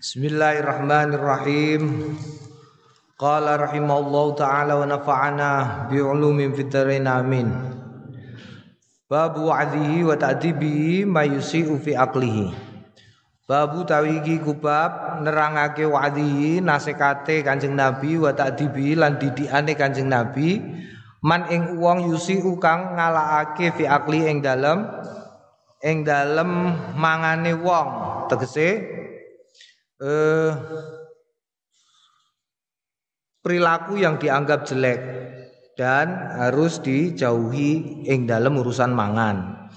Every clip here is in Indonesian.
Bismillahirrahmanirrahim. Qala rahimallahu taala wa nafa'ana bi ulumin fid amin. Babu wa'dhihi wa ta'dibihi mayusi'u fi aqlihi. Babu tawiki kubab nerangake wa'dhihi nasekate Kanjeng Nabi wa ta'dibihi lan didikane Kanjeng Nabi man ing wong yusi'u kang ngalakake fi aqli ing dalem ing dalem mangane wong tegese eh perilaku yang dianggap jelek dan harus dijauhi ing dalam urusan mangan.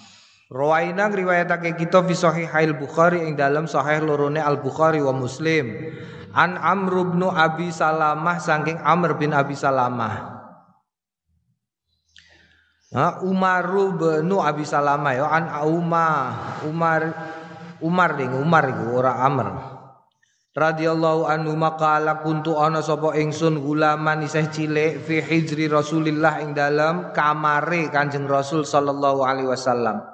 Rawaina riwayatake kita fi sahihail Bukhari ing dalam sahih lorone Al Bukhari wa Muslim. An Amr bin Abi Salamah saking Amr bin Abi Salamah. Ha Umar bin Abi Salamah ya an Umar Umar Umar ding Umar iku ora Amr radhiyallahu anhu maqala kuntu ana sapa ingsun gulaman isih cilik fi hijri Rasulillah ing dalam kamare Kanjeng Rasul sallallahu alaihi wasallam.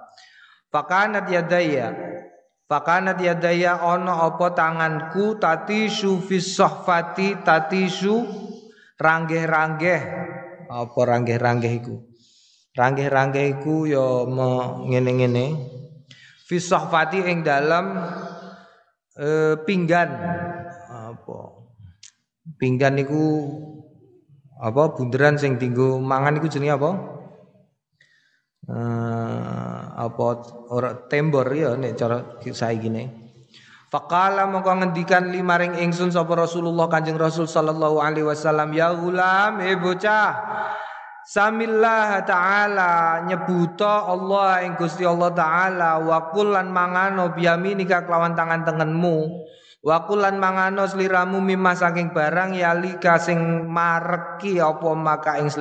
Fakanat yadaya fakanat yadaya ana apa tanganku tatisu fi sahfati tatisu ranggeh-ranggeh. Apa ranggeh-ranggeh iku? Ranggeh-ranggeh iku ya ngene-ngene. Fi sahfati ing dalam eh, pinggan. Apa? Pinggan niku apa bunderan sing tinggu mangan niku jenenge apa? Eh, apa ora tembor ya nek cara saiki ne Faqala mongko ngendikan limaring ingsun sapa Rasulullah Kanjeng Rasul sallallahu alaihi wasallam ya gulam eh bocah Samillah ta'ala nyebuta Allah ing Gusti Allah taala wa kullan mangano biyaminika kelawan tangan tengenmu. Wa kullan mangano sliramu mimma saking barang yalika sing mareki apa maka ing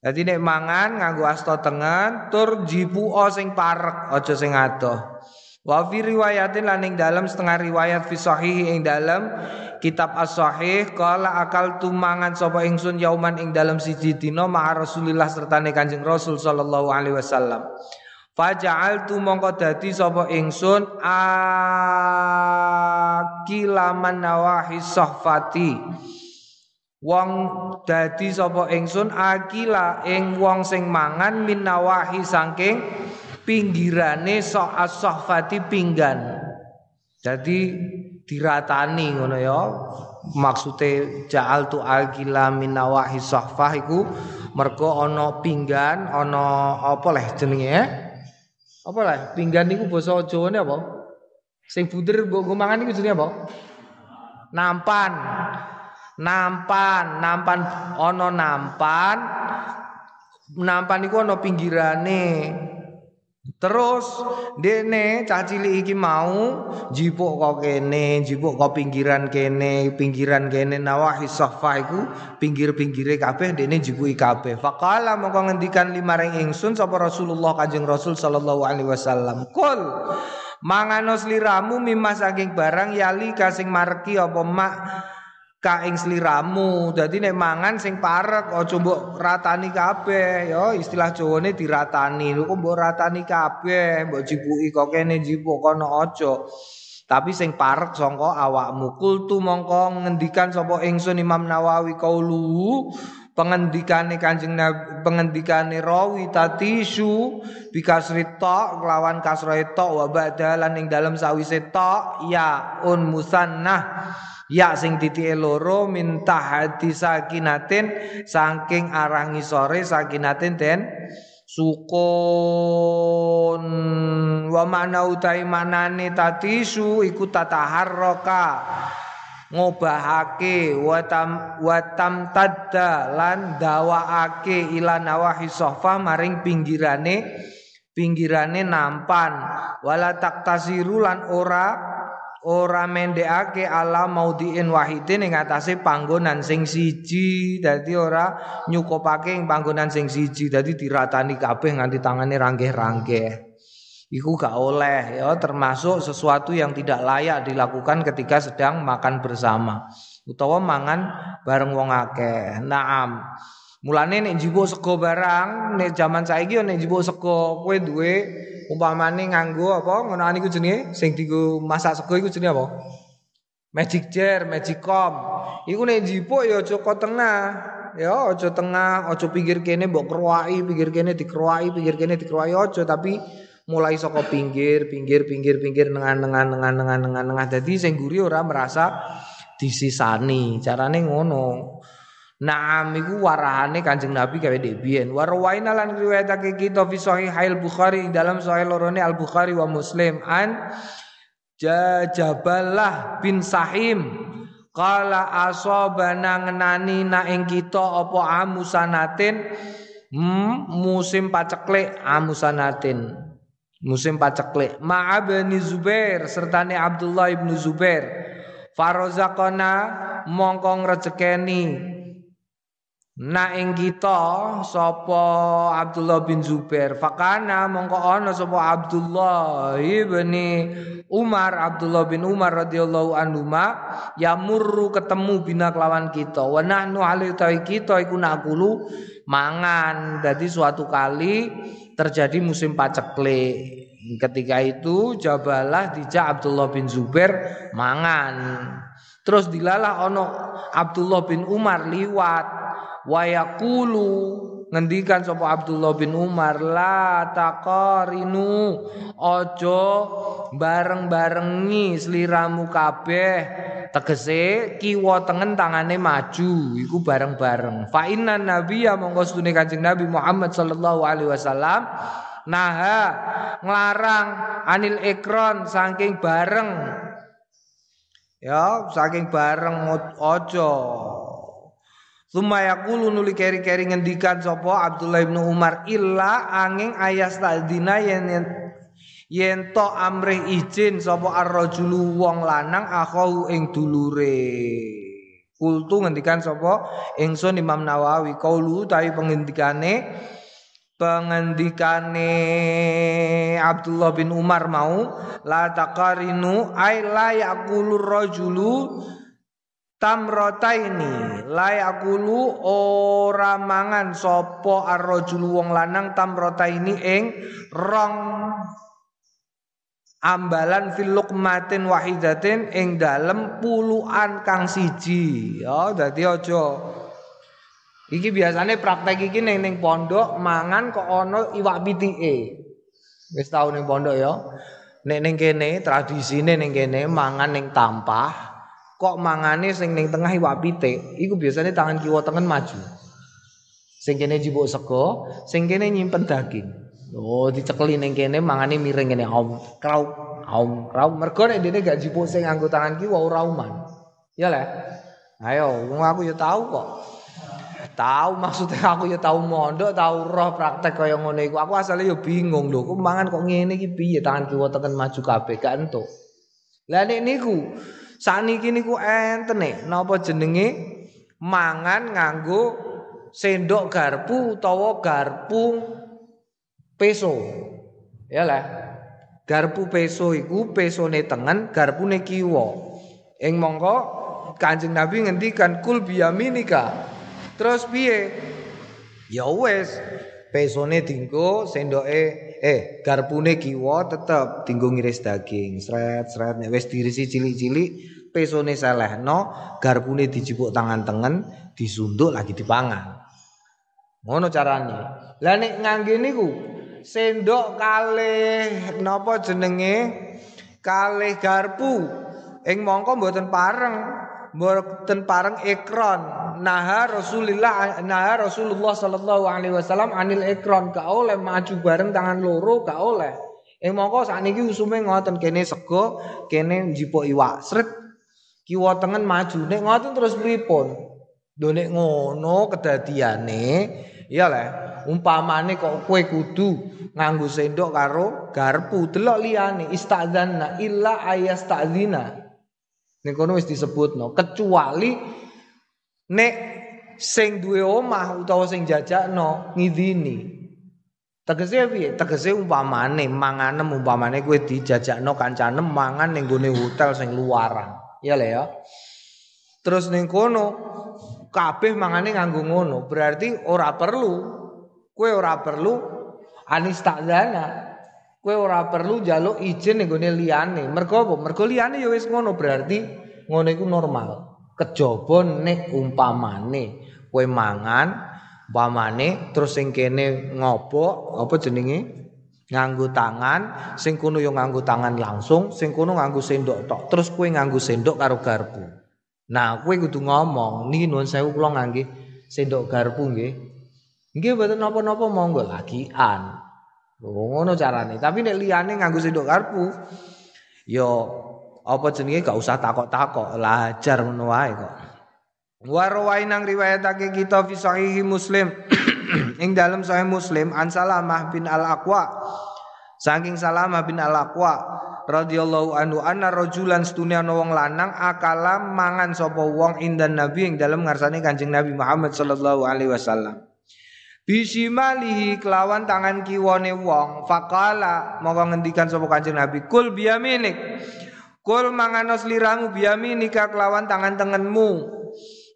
Jadi nek mangan nganggo asta tengen tur jipu sing parek aja sing adoh Wa fi riwayatin lan ing dalam setengah riwayat fi sahih ing dalam kitab as-sahih kala akal tumangan sapa ingsun yauman ing dalam siji dina ma Rasulillah sertane Kanjeng Rasul sallallahu alaihi wasallam. Faja'altu mongko dadi sapa ingsun akilaman nawahi sahfati. Wong dadi sapa ingsun akila ing wong sing mangan min nawahi saking pinggirane sok as-sahfati pinggan. Jadi diratani ngono ya. Maksude ja'al tu al-kila min nawahi sahfah iku mergo ana pinggan, ana apa leh jenenge ya? Apa leh? Pinggan niku basa Jawane apa? Sing bunder mbok mangan niku jenenge apa? Nampan. Nampan, nampan ana nampan. Nampan iku ana pinggirane Terus dene cah cilik iki mau jipuk kok kene, jipuk kok pinggiran kene, pinggiran kene nawahi safa iku pinggir-pinggire kabeh dene jipuki kabeh. Faqala mongko ngendikan limaring ingsun sapa Rasulullah Kanjeng Rasul sallallahu alaihi wasallam. Qul manganos liramu mimma saking barang yali kasing marki apa mak ka ing sliramu. Dadi nek mangan sing parek aja mbok ratani kabeh ya istilah Jawane diratani. Lho kok mbok ratani kabeh, mbok jipuki kok kene jipuk kono aja. Tapi sing parek sangka awakmu. Kultu mongko ngendikan sapa ingsun Imam Nawawi kaulu pengendikane Kanjeng Nabi pengendikane rawi tatisu bikasri ta kelawan kasra ta wa badalan ing dalem sawise ta ya un musannah ya sing titike loro minta hati sakinatin saking arah ngisore sakinatin ten sukun. Wa mana utai manane tatisu iku tataharraka ngobahake watam watam tadda lan dawaake ila nawahi sofa maring pinggirane pinggirane nampan. Wala taktasiru lan ora ora mendekake ala maudiin wahidin ing atase panggonan sing siji. Dadi ora nyukupake ing panggonan sing siji. Dadi diratani kabeh nganti tangane ranggeh-ranggeh iku gak oleh ya termasuk sesuatu yang tidak layak dilakukan ketika sedang makan bersama utawa mangan bareng wong akeh naam Mulane nek njupuk sego barang, nek jaman saiki yo nek njupuk sego kowe duwe umpamane nganggo apa ngono niku jenenge sing dienggo masak sego iku jenenge apa? Magic jar, magic com. Iku nek njupuk ya aja tengah. Ya aja tengah, aja pinggir kene mbok keruaki, pinggir kene dikeruaki, pinggir kene dikeruaki aja tapi mulai saka pinggir, pinggir, pinggir, pinggir nengan nengan nengan nengan nengan nengan. Dadi sing guri ora merasa disisani. Carane ngono. Naam iku warahane Kanjeng Nabi gawe debien. Warwaina lan riwayatake kita fi Al Bukhari dalam sahih lorone Al Bukhari wa Muslim an Jajabalah bin Sahim Kala asobana ngenani na ing kita apa amusanatin hmm, musim paceklek amusanatin musim paceklek ma'abani Zubair sertane Abdullah ibnu Zubair. Farozakona mongkong rezekeni Na ing kita sapa Abdullah bin Zubair? Fakana mongko ana sapa Abdullah bin Umar Abdullah bin Umar radhiyallahu anhu ma yamurru ketemu bina kelawan kita. Wa nahnu ali kita iku nakulu mangan. Dadi suatu kali terjadi musim paceklik. Ketika itu jabalah dijak Abdullah bin Zubair mangan. Terus dilalah ono Abdullah bin Umar liwat. Wayakulu ngendikan sapa Abdullah bin Umar la taqarinu ojo bareng-barengi sliramu kabeh. Tegese kiwa tengen tangane maju iku bareng-bareng. Fa inna nabiyya monggo sedune Kanjeng Nabi Muhammad sallallahu alaihi wasallam naha nglarang anil ikron saking bareng. Ya saking bareng ojo Suma yaqulu nuli keri-keri ngendikan sapa Abdullah bin Umar illa angin ayas tadina yen yen to amrih izin sapa ar-rajulu wong lanang akhahu ing dulure. Kultu ngendikan sapa ingsun Imam Nawawi qaulu tapi pengendikane pengendikane Abdullah bin Umar mau la taqarinu ay la yaqulu rajulu tamrotaini layakulu ora mangan sapa arrajulu wong lanang tamrotaini ing rong ambalan fil luqmatin wahidatin ing dalem puluhan kang siji. Ya dadi aja. Iki biasane praktek iki ning ning pondok mangan kok ana iwak pitike. Wis tau ning pondok ya. Nek ning kene tradisine ning kene mangan ning tampah kok mangane sing ning tengah iwak pitik iku biasanya tangan kiwa tengen maju. Sing kene jibuk sego sing kene nyimpen daging. Oh dicekeli ning kene mangane miring kene om krau om krau. Mergo nek dene gak jibuk sing nganggo tangan kiwa ora uman. Ya le ayo wong aku ya tahu kok. Tahu maksudnya aku ya tahu mondok tahu roh praktek kaya ngono iku. Aku asalnya ya bingung lho kok mangan kok ngene iki? Piye tangan kiwa tengen maju kabeh gak entuk. Lah nek niku Saniki niku enten nek napa jenenge mangan nganggo sendok garpu utawa garpu peso. Ya lah. Garpu peso iku pesone tengen, garpune kiwa. Ing mongko Kanjeng Nabi ngendikan kul biyaminika. Terus piye? Ya wis, pesone dinggo sendoke eh garpune kiwa tetep dinggo ngiris daging. Sret-sret nek wis dirisi cilik-cilik pesone selehno garpune dijipuk tangan tengen disunduk lagi dipangan. Ngono carane. Lah nek ngangge niku sendok kalih napa jenenge? Kalih garpu. Ing mongko mboten pareng mboten pareng ekron naha Rasulillah naha Rasulullah sallallahu alaihi wasallam anil ekron gak oleh maju bareng tangan loro gak oleh. Ing mongko sakniki usume ngoten. Kene sego kene njipuk iwak. Sret kiwa tengen maju nek ngoten terus pripun? Nek ngono kedadiane iya le umpamane kok kowe kudu nganggo sendok karo garpu delok liyane. Istadzanna illa ayastadzina Ning kono wis disebutno, kecuali nek sing duwe omah utawa sing jajakno ngidini. Tegese piye? Tegese umpamane manganem umpamane kowe dijajakno kancanem mangan ning gone hotel sing luaran. Ya le ya. Terus ning kono kabeh mangane nganggo ngono, berarti ora perlu. Kowe ora perlu anis takzana. Kowe ora perlu njaluk izin ning gone liyane. Mergo apa? Mergo liyane ya wis ngono, berarti ngono iku normal. Kejaba nek umpamane kowe mangan umpamane terus sing kene ngopo apa jenenge? nganggo tangan, sing kono yo nganggo tangan langsung, sing kono nganggo sendok tok. Terus kowe nganggo sendok karo garpu. Nah, kowe kudu ngomong, niki nuwun sewu kula ngangge sendok garpu nggih. Nggih mboten napa-napa monggo lagian. Oh, ngono carane. Tapi nek liyane nganggo sendok garpu, yo apa jenenge gak usah takok-takok, lajar ngono wae kok. Warwai nang riwayatake kita fi sahih Muslim ing dalam sahih Muslim an Salamah bin Al Aqwa saking Salamah bin Al Aqwa radhiyallahu anhu anna rajulan setunya ana wong lanang akala mangan sapa wong indan nabi ing dalam ngarsane Kanjeng Nabi Muhammad sallallahu alaihi wasallam Bisimalihi kelawan tangan kiwane wong. Fakala Moga ngendikan sapa kanjeng Nabi Kul biyaminik. Kul manganos liramu biyaminika kelawan tangan tengenmu.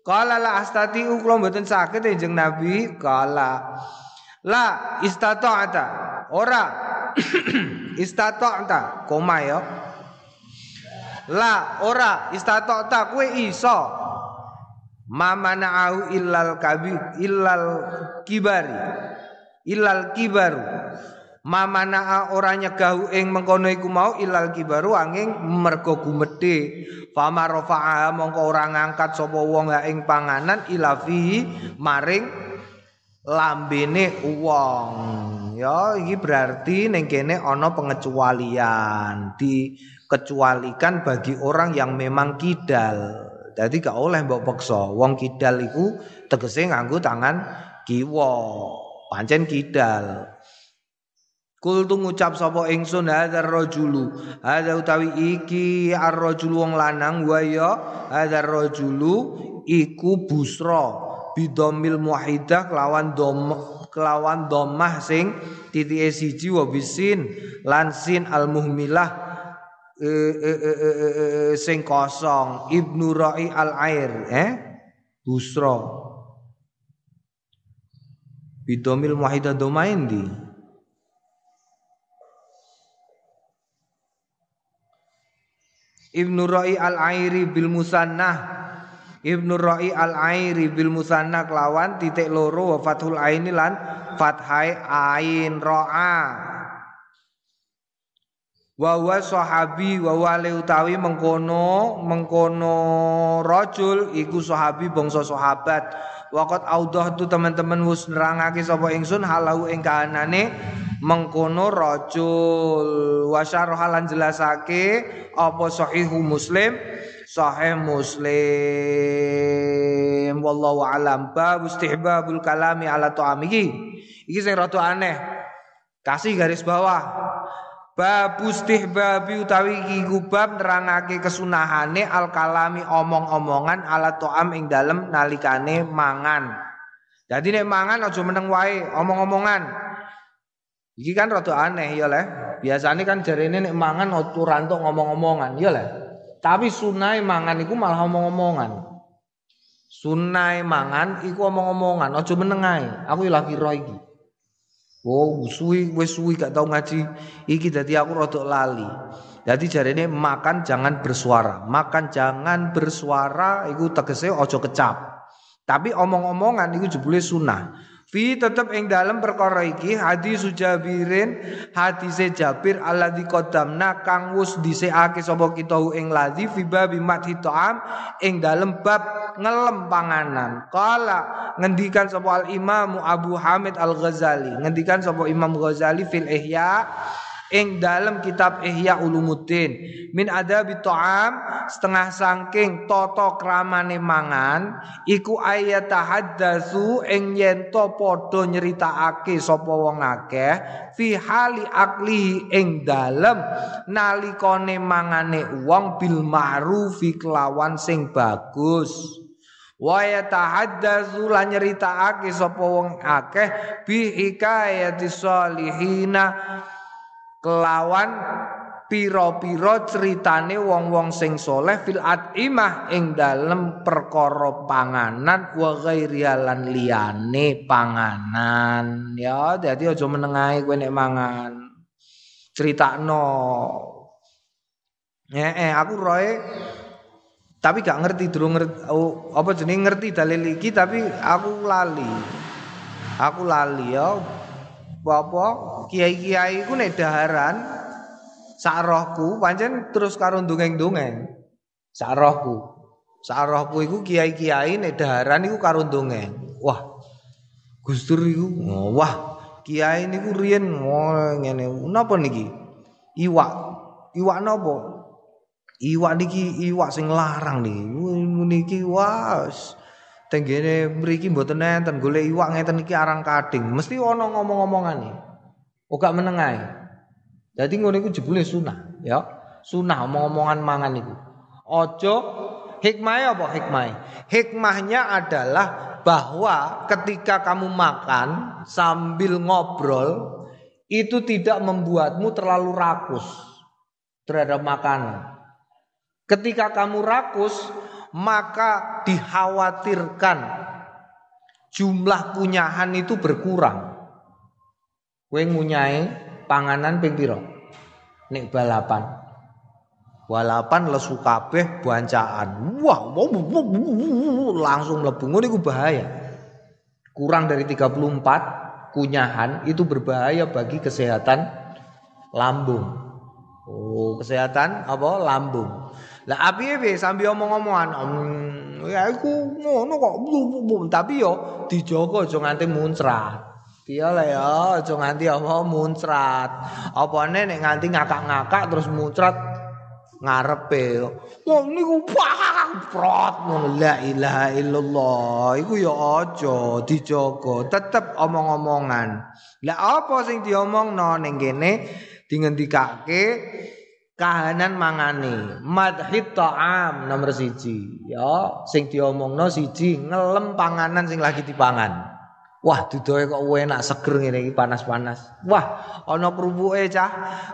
Kala la astati kula mboten saged Kanjeng Nabi. Kala. La istata'ata ora. Istata'ta koma ya. La. Ora. Istata'ta kowe iso mamana'ahu illal kabir illal kibari illal kibaru. Mamana ora nyegahu ing mengkono iku mau ilal kibaru angin mergo gumedhe. Fama rafa'a mongko ora ngangkat sapa wong ing panganan ilafi maring lambene wong. Ya iki berarti ning kene ana pengecualian dikecualikan bagi orang yang memang kidal jadi gak oleh mbok peksa. Wong kidal iku tegese nganggo tangan kiwa. Pancen kidal. Kul tu ngucap sapa ingsun hadzal rajulu. Hadza utawi iki ar-rajulu wong lanang wa ya hadzal rajulu iku busra bidomil muhidah kelawan dom kelawan domah sing titike siji wa bisin lan sin al muhmilah e, e, e, e, e, e, sing kosong. Ibnu ra'i al air eh? Busra. Bidomil muhidah domain di? Ibnu Ra'i Al-Airi bil Musannah. Ibnu Ra'i Al-Airi bil Musannah kelawan titik loro wa fathul aini lan fathai ain. Ra'a wa wa sahabi wa wale utawi mengkono mengkono rajul iku sahabi bangsa sahabat. Waqat audah tu teman-teman wis nerangake sapa ingsun halau ing kahanane mengkono rajul. Wasyarhalan jelasake apa sahihu muslim sahih muslim. Wallahu alam. Bab istihbabul kalami ala ta'amihi. Iki sing rada aneh. Kasih garis bawah Babu istihbabi utawi iki bab nerangake kesunahane al kalami omong-omongan ala to'am ing dalem nalikane mangan. Jadi nek mangan aja meneng wae omong-omongan. Iki kan rada aneh ya le. Biasane kan jarene nek mangan ora entuk ngomong-omongan ya le. Tapi sunai mangan iku malah omong-omongan. Sunai mangan iku omong-omongan, aja meneng ae. Aku lagi kira iki. Oh, suwi wis suwi gak tau ngaji. Iki dadi aku rada lali. Jadi jarene makan jangan bersuara. Makan jangan bersuara iku tegese aja kecap. Tapi omong-omongan iku jebule sunah. Fi tetep ing dalam perkara iki hadis Jabirin hadis Jabir alladzi qaddamna kang wis dhisikake sapa kita ing ladzi fi bab madhi ta'am ing dalem bab ngelem panganan. Kala ngendikan sapa al Imam Abu Hamid Al Ghazali, ngendikan sapa Imam Ghazali fil Ihya ing dalam kitab Ihya Ulumuddin. Min adabi ta'am setengah sangking toto kramane mangan iku ayat tahaddatsu ing yen to padha nyeritakake sapa wong akeh fi hali akli ing dalem nalikane mangane wong bil ma'rufi kelawan sing bagus. Wa yatahaddatsu lan nyeritakake sapa wong akeh bi hikayati salihina kelawan pira-pira critane wong-wong sing soleh fil imah ing dalem perkara panganan wa ghairialan liyane panganan. Ya dadi aja menengahi kowe nek mangan. Critakno. Eh, eh aku roe tapi gak ngerti durung ngerti oh, apa jeneng ngerti dalil iki tapi aku lali. Aku lali ya apa? Kiai-kiai ku nek daharan sak rohku pancen terus karo dongeng-dongeng sak rohku. Sak rohku iku kiai-kiai nek daharan iku karo dongeng wah Gustur iku wah kiai niku riyen. Ngene. Napa niki? Iwak. Iwak napa? Iwak niki iwak sing larang nih. Niki was. Tenggene mriki mboten enten golek iwak ngeten iki arang kading. Mesti ana ngomong-ngomongane. Ora menengae. Dadi ngono iku jebule sunah, ya. Sunah omong-omongan mangan iku. Ojo hikmahnya apa hikmahnya? Hikmahnya adalah bahwa ketika kamu makan sambil ngobrol itu tidak membuatmu terlalu rakus terhadap makanan. Ketika kamu rakus, maka dikhawatirkan jumlah kunyahan itu berkurang. Kowe ngunyai panganan ping pira? Nek balapan. Balapan lesu kabeh bancaan. Wah, langsung mlebu. Ngono iku bahaya. Kurang dari 34 kunyahan itu berbahaya bagi kesehatan lambung. Oh, kesehatan apa? Lambung. Lah api piye sambil omong-omongan. Um, ya iku ngono kok. Tapi yo dijogo aja nganti muncrat. Piye lah ya, aja nganti apa muncrat. Apane nek nganti ngakak-ngakak terus muncrat ngarepe. Wah niku prot ngono la ilaha illallah. Iku ya aja dijogo, tetep omong-omongan. Lah apa sing diomongno ning kene dingendikake kahanan mangane. Madhit ta'am nomor siji. Ya sing diomongno siji ngelem panganan sing lagi dipangan. Wah dudoe kok enak seger ngene iki panas-panas. Wah ana krupuke cah.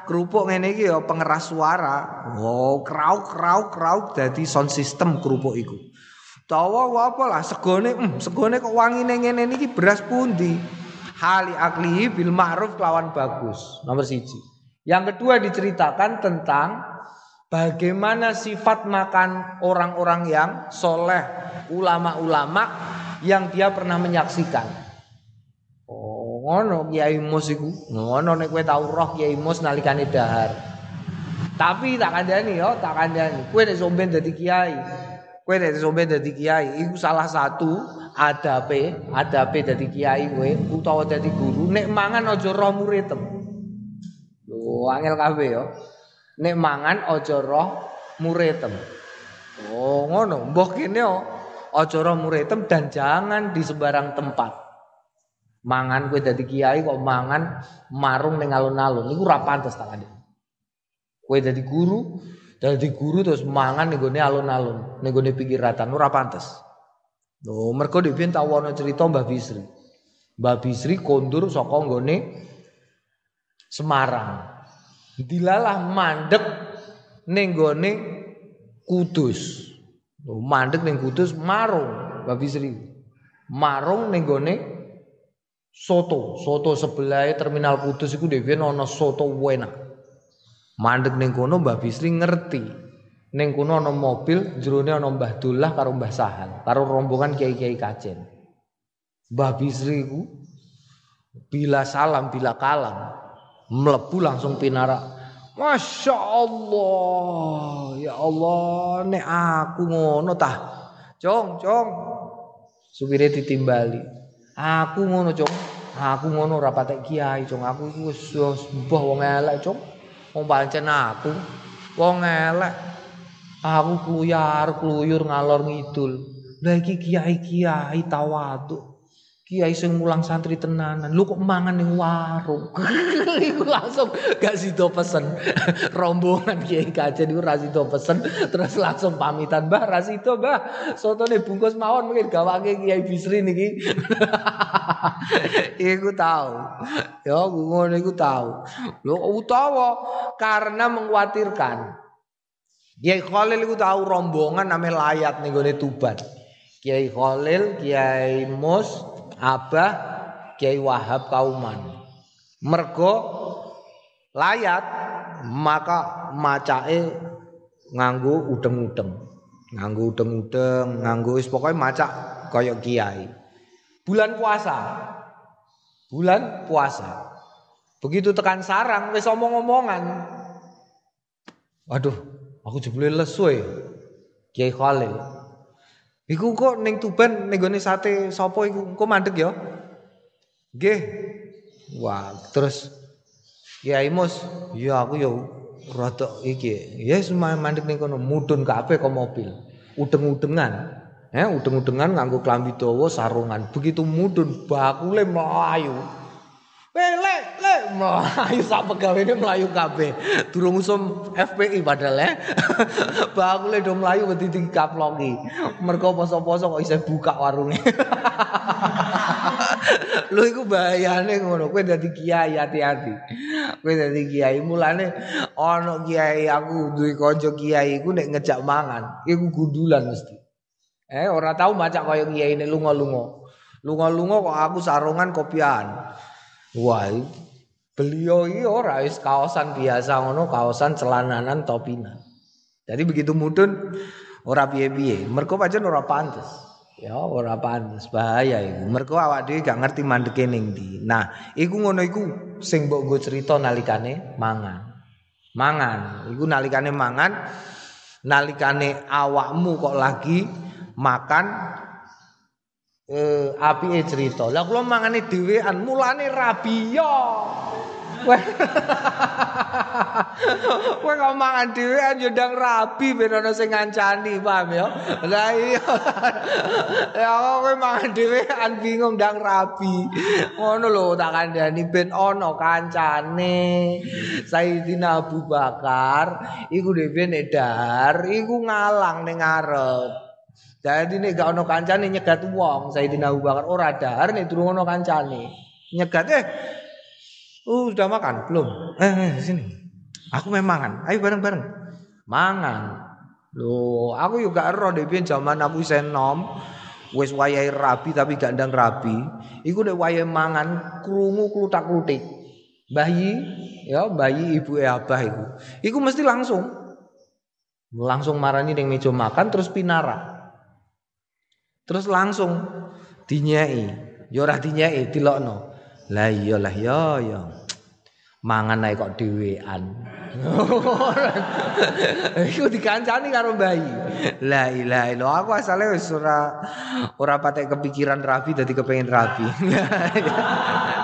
Kerupuk ngene iki ya pengeras suara. Oh krauk krauk krauk dadi sound system kerupuk iku. Tawa apa lah segone hmm, segone kok wangine ngene iki beras pundi? Hali akli bil ma'ruf lawan bagus. Nomor siji yang kedua diceritakan tentang bagaimana sifat makan orang-orang yang soleh, ulama-ulama yang dia pernah menyaksikan. Oh, ngono Kiai Mus iku. Ngono nek kowe tau roh Kiai Mus nalikane dahar. Tapi tak kandhani yo, tak kandhani. Kowe nek somben dadi kiai. Kowe nek somben dadi kiai iku salah satu adape, adape dadi kiai kowe utawa dadi guru nek mangan aja roh muridem. Angel kabeh ya. Nek mangan aja roh muretem. Oh, ngono. Mbah kene aja roh muretem dan jangan di sembarang tempat. Mangan kowe dadi kiai kok mangan marung ning alun-alun niku ora pantes tak. Kowe dadi guru, dadi guru terus mangan ning gone alun-alun, ning gone pikiratan ora pantes. Lho, mergo dhewe tak wono cerita Mbah Bisri. Mbah Bisri kondur saka nggone Semarang. Dilalah mandek ning gone Kudus. Mandek ning Kudus marung Babi Sri. Marung ning gone soto. Soto sebelah terminal Kudus iku dhewe ana soto enak. Mandek ning kono Mbah Bisri ngerti. Ning kono mobil, jerone ana Mbah Dullah karo Mbah Sahan, karo rombongan kiai-kiai kajen. Mbah Bisri ku bila salam bila kalam melebu langsung pinara. Masya Allah. Ya Allah nek aku ngono tah. Cong cong supire ditimbali. Aku ngono cong aku ngono ora patek kiai cong aku iku wis wong elek cong wong pancen aku wong elek. Aku kluyar kluyur ngalor ngidul. Lha iki kiai-kiai tawadu Kiai sing mulang santri tenanan, lu kok mangan ning warung. iku langsung gak sido pesen. Rombongan Kiai kajen iku ra sido pesen, terus langsung pamitan, "Mbah, ra sido, Mbah. Sotone bungkus mawon mungkin gawake Kiai Bisri niki." iku tahu. Ya, ngono iku tahu. Lho utawa karena mengkhawatirkan. Kiai Khalil iku tahu rombongan namanya layat ning gone Tuban. Kiai Khalil, Kiai Mus, Abah Kiai Wahab Kauman. Mergo layat maka macake nganggo udeng-udeng. Nganggo udeng-udeng, nganggo wis pokoke macak kaya kiai. Bulan puasa. Bulan puasa. Begitu tekan sarang wis omong-omongan. Waduh, aku jebule lesu ya. Kiai Khalil. Iku kok ning Tuban ning gone sate sapa iku? Kok mandek ya? Nggih. Wah, terus Kiai Mus, ya aku ya rada iki. Ya yes, mandek ning kono mudun kabeh kok mobil. Udeng-udengan. Ya, udeng-udengan nganggo klambi dawa sarungan. Begitu mudun bakule mlayu. Pele, le, melayu sak pegawene melayu kabeh. Durung usum FPI padahal ya. Bakule do melayu wedi dikaploki. Mergo poso-poso kok isih buka warunge. Lho iku bahayane ngono. Kowe dadi kiai hati-hati. Kowe dadi kiai mulane ana kiai aku duwe kanca kiai iku nek ngejak mangan, iku gundulan mesti. Eh ora tau macak kaya kiai nek lunga-lunga. Lunga-lunga kok aku sarungan kopian. Wah, beliau ini ora wis kaosan biasa ngono, kaosan celananan topinan. Jadi begitu mudun ora piye-piye. Mergo pancen ora pantes. Ya ora pantes, bahaya iku. Mergo awak dhewe gak ngerti mandeke ning ndi. Nah, iku ngono iku sing mbok nggo cerita nalikane mangan. Mangan, iku nalikane mangan nalikane awakmu kok lagi makan eh apike cerita. Lah kula mangane dhewean mulane rabi yo. Kowe kok mangan dhewean yo ndang rabi ben ana sing ngancani, paham ya? Lah iya. Ya kowe mangan dhewean bingung ndang rabi. Ngono lho tak kandhani ben ana kancane. Sayyidina Abu Bakar iku dhewe nek dar iku ngalang ning ngarep. Jadi nek gak ono kancane nyegat wong Sayyidina Abu Bakar ora dahar nek durung ono kancane. Nyegat eh Uh, sudah makan? Belum. Eh, eh sini. Aku memang. Ayo bareng-bareng. Mangan. Loh, aku juga ero dek zaman aku isih nom. Wis wayahe rabi tapi gak ndang rabi. Iku nek wayahe mangan krungu klutak-klutik. Bayi, ya bayi ibu e abah iku. Iku mesti langsung langsung marani ning meja makan terus pinara. Terus langsung dinyai. Ya ora dinyai dilokno. Lah iya lah ya ya. Mangan ae kok dhewean. Iku dikancani karo bayi. La ilaha illallah. Aku asale wis ora ora patek kepikiran rapi dadi kepengin rapi.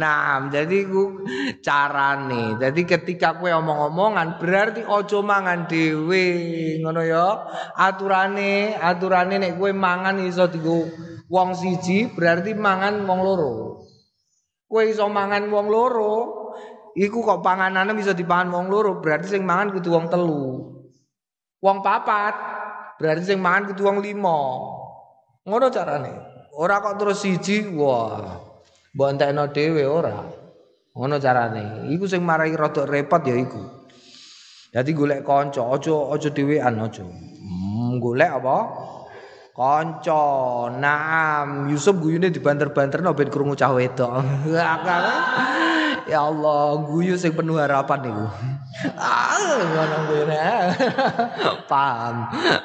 nah, jadi ku carane. Jadi ketika kowe omong-omongan berarti ojo mangan dhewe, ngono ya. Aturane, aturane nek kowe mangan iso digo wong siji berarti mangan wong loro. Kowe iso mangan wong loro, iku kok panganane bisa dipangan wong loro, berarti sing mangan kudu wong telu. Wong papat, berarti sing mangan kudu wong lima. Ngono carane. Ora kok terus siji, wah. Mbok entekno dhewe ora. Ngono carane. Iku sing marai rada repot ya iku. Dadi golek kanca, aja aja dhewean aja. Hmm, golek apa? Kanca. Naam, Yusuf guyune dibanter-banterno ben krungu cah wedok. ya Allah, guyu sing penuh harapan niku. Ah, ngono kuwi. Paham.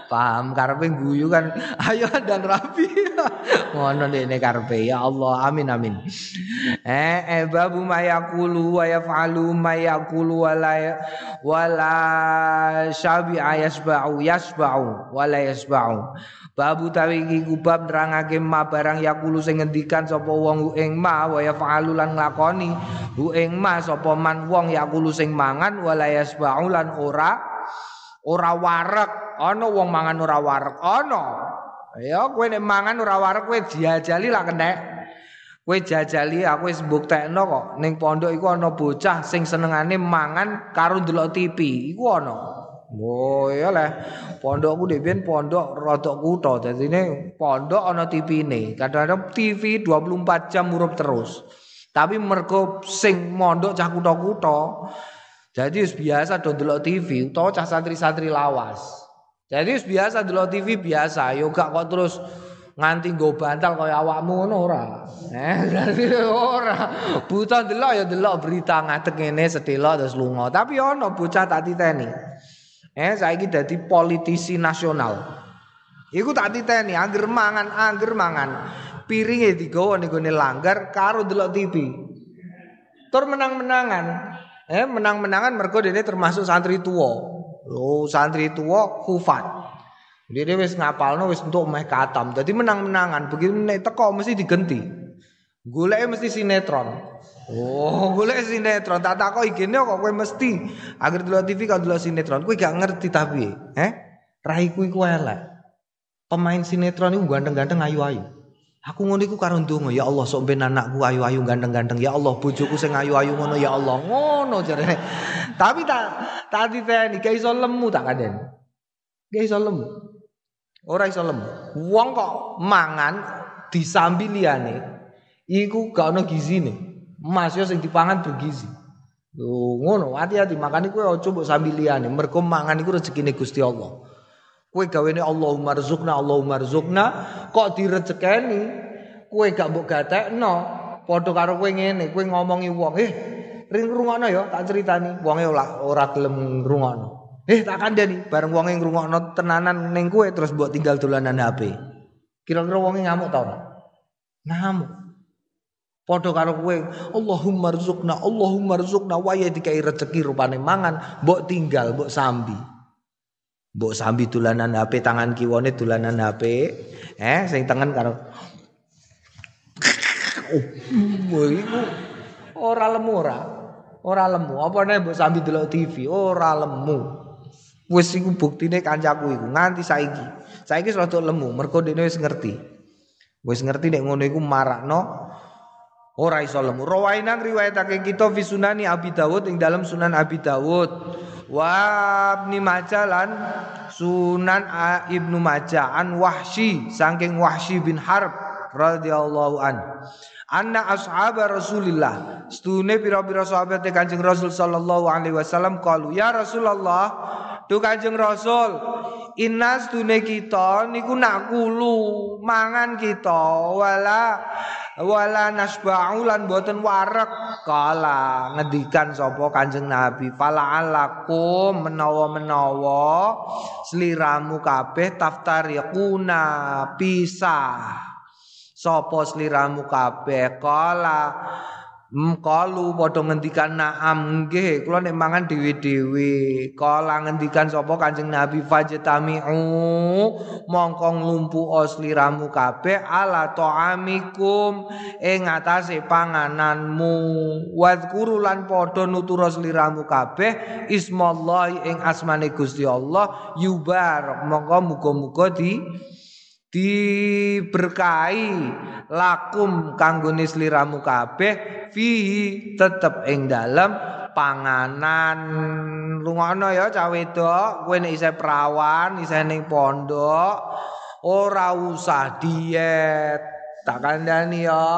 Paham karepe guyu kan ayo dan rapi. ngono dene karepe. Ya Allah, amin amin. Eh, eh babu mayakulu wa yafalu mayakulu wala wala syabi ayasba'u yasba'u wala yasba'u. Babu tawi iki kubab nerangake ma barang yakulu sing ngendikan sapa wong ing ma wa yafalu lan nglakoni hu ing ma sapa man wong yakulu sing mangan wala yasba'u lan ora ora warek ana wong mangan ora warek ana Ya kowe nek mangan ora warak kowe jajali lah kentek. Kowe jajali aku wis mbuktekno kok ning pondok iku ana bocah sing senengane mangan karo ndelok TV. Iku ana. Oh iya lah. Pondokku dhewe pondok rada kutho. Dadine pondok ana TV-ne. Kadang-kadang TV 24 jam murup terus. Tapi mergo sing mondok cah kutho-kutho. Jadi biasa do ndelok TV utawa cah santri-santri lawas. Jadi biasa ndelok TV biasa, yo gak kok terus nganti nggo bantal kaya awakmu ngono ora. Eh, ora. Buta ndelok ya ndelok berita ngadeg ngene sedelok terus lunga. Tapi ono bocah tak titeni. Eh saiki dadi politisi nasional. Iku tak titeni angger mangan, angger mangan. Piringe digawa ning langgar karo delok TV. Tur menang-menangan. Eh menang-menangan mergo dene termasuk santri tua. Oh, santri tua kufat. Dia wis ngapalno wis untuk meh katam. Jadi menang-menangan. Begitu nek teko mesti digenti. Goleke mesti sinetron. Oh, golek sinetron. Tak takoki kene kok kowe mesti agar delok TV kok delok sinetron. Kowe gak ngerti tapi, eh? Raiku iku elek. Pemain sinetron iku ganteng-ganteng ayu-ayu. Aku ngono iku karo ndonga, ya Allah sok ben anakku ayu-ayu ganteng-ganteng. Ya Allah bojoku sing ayu-ayu ngono ya Allah. Ngono jarene. Tapi tak tak diteni gak iso lemu tak kandhen. Gak iso lemu. Ora iso lemu. Wong kok mangan disambi liyane iku gak ono gizine. Emas yo sing dipangan bergizi. Lho ngono, hati-hati makane kowe aja mbok sambil liyane. Mergo mangan iku rezekine Gusti Allah. Kowe gawene Allahumma rizukna Allahumma rizukna kok direzekeni kowe gak mbok gatekno. Padha karo kowe ngene, kowe ngomongi wong, "Eh, ring rungokno ya, tak critani." Wonge ora ora gelem ngrungokno. Eh, tak kandhani bareng wonge ngrungokno tenanan ning kowe terus mbok tinggal dolanan HP. Kira-kira wonge ngamuk ta ora? Ngamuk. Padha karo kowe, Allahumma rzuqna, Allahumma rzuqna waya dikai rezeki rupane mangan, mbok tinggal, mbok sambi. Mbok sambi dolanan HP tangan kiwane dolanan HP, eh sing tengen karo Oh, ora lemu ora. Ora lemu. Apa nek mbok sambi delok TV, ora lemu. Wis iku buktine kancaku iku nganti saiki. Saiki rada lemu, mergo dene wis ngerti. Wis ngerti nek ngono iku marakno Ora iso lemu. Rawainan riwayatake kita fi sunani Abi Dawud ing dalam Sunan Abi Dawud. Wa Ibnu Majah lan Sunan Ibnu Majah an Wahsy saking Wahsy bin Harb radhiyallahu an. Anna ashab Rasulillah stune pira-pira sahabat Kanjeng Rasul sallallahu alaihi wasallam qalu ya Rasulullah tu Kanjeng Rasul Inas stune kita niku nak kulu mangan kita wala wala nasba'u lan boten warek kala ngedikan sapa Kanjeng Nabi fala alakum menawa-menawa sliramu kabeh taftariquna pisah. Sapa sliramu kabeh? Kala Mkalu padha ngendikan naam nggih kula nek mangan dhewe-dhewe. Kala ngendikan sapa Kanjeng Nabi fajtami'u mongko nglumpuh sliramu kabeh ala ta'amikum ing atase pangananmu. Wadhkuru lan padha nutura sliramu kabeh ismallahi ing asmane Gusti Allah yubar mongko muga-muga di diberkahi lakum kanggo sliramu kabeh fihi tetep ing dalem panganan. Lungono ya cah wedok. Kowe nek isih perawan isih ning pondok ora usah diet. Tak kandhani ya.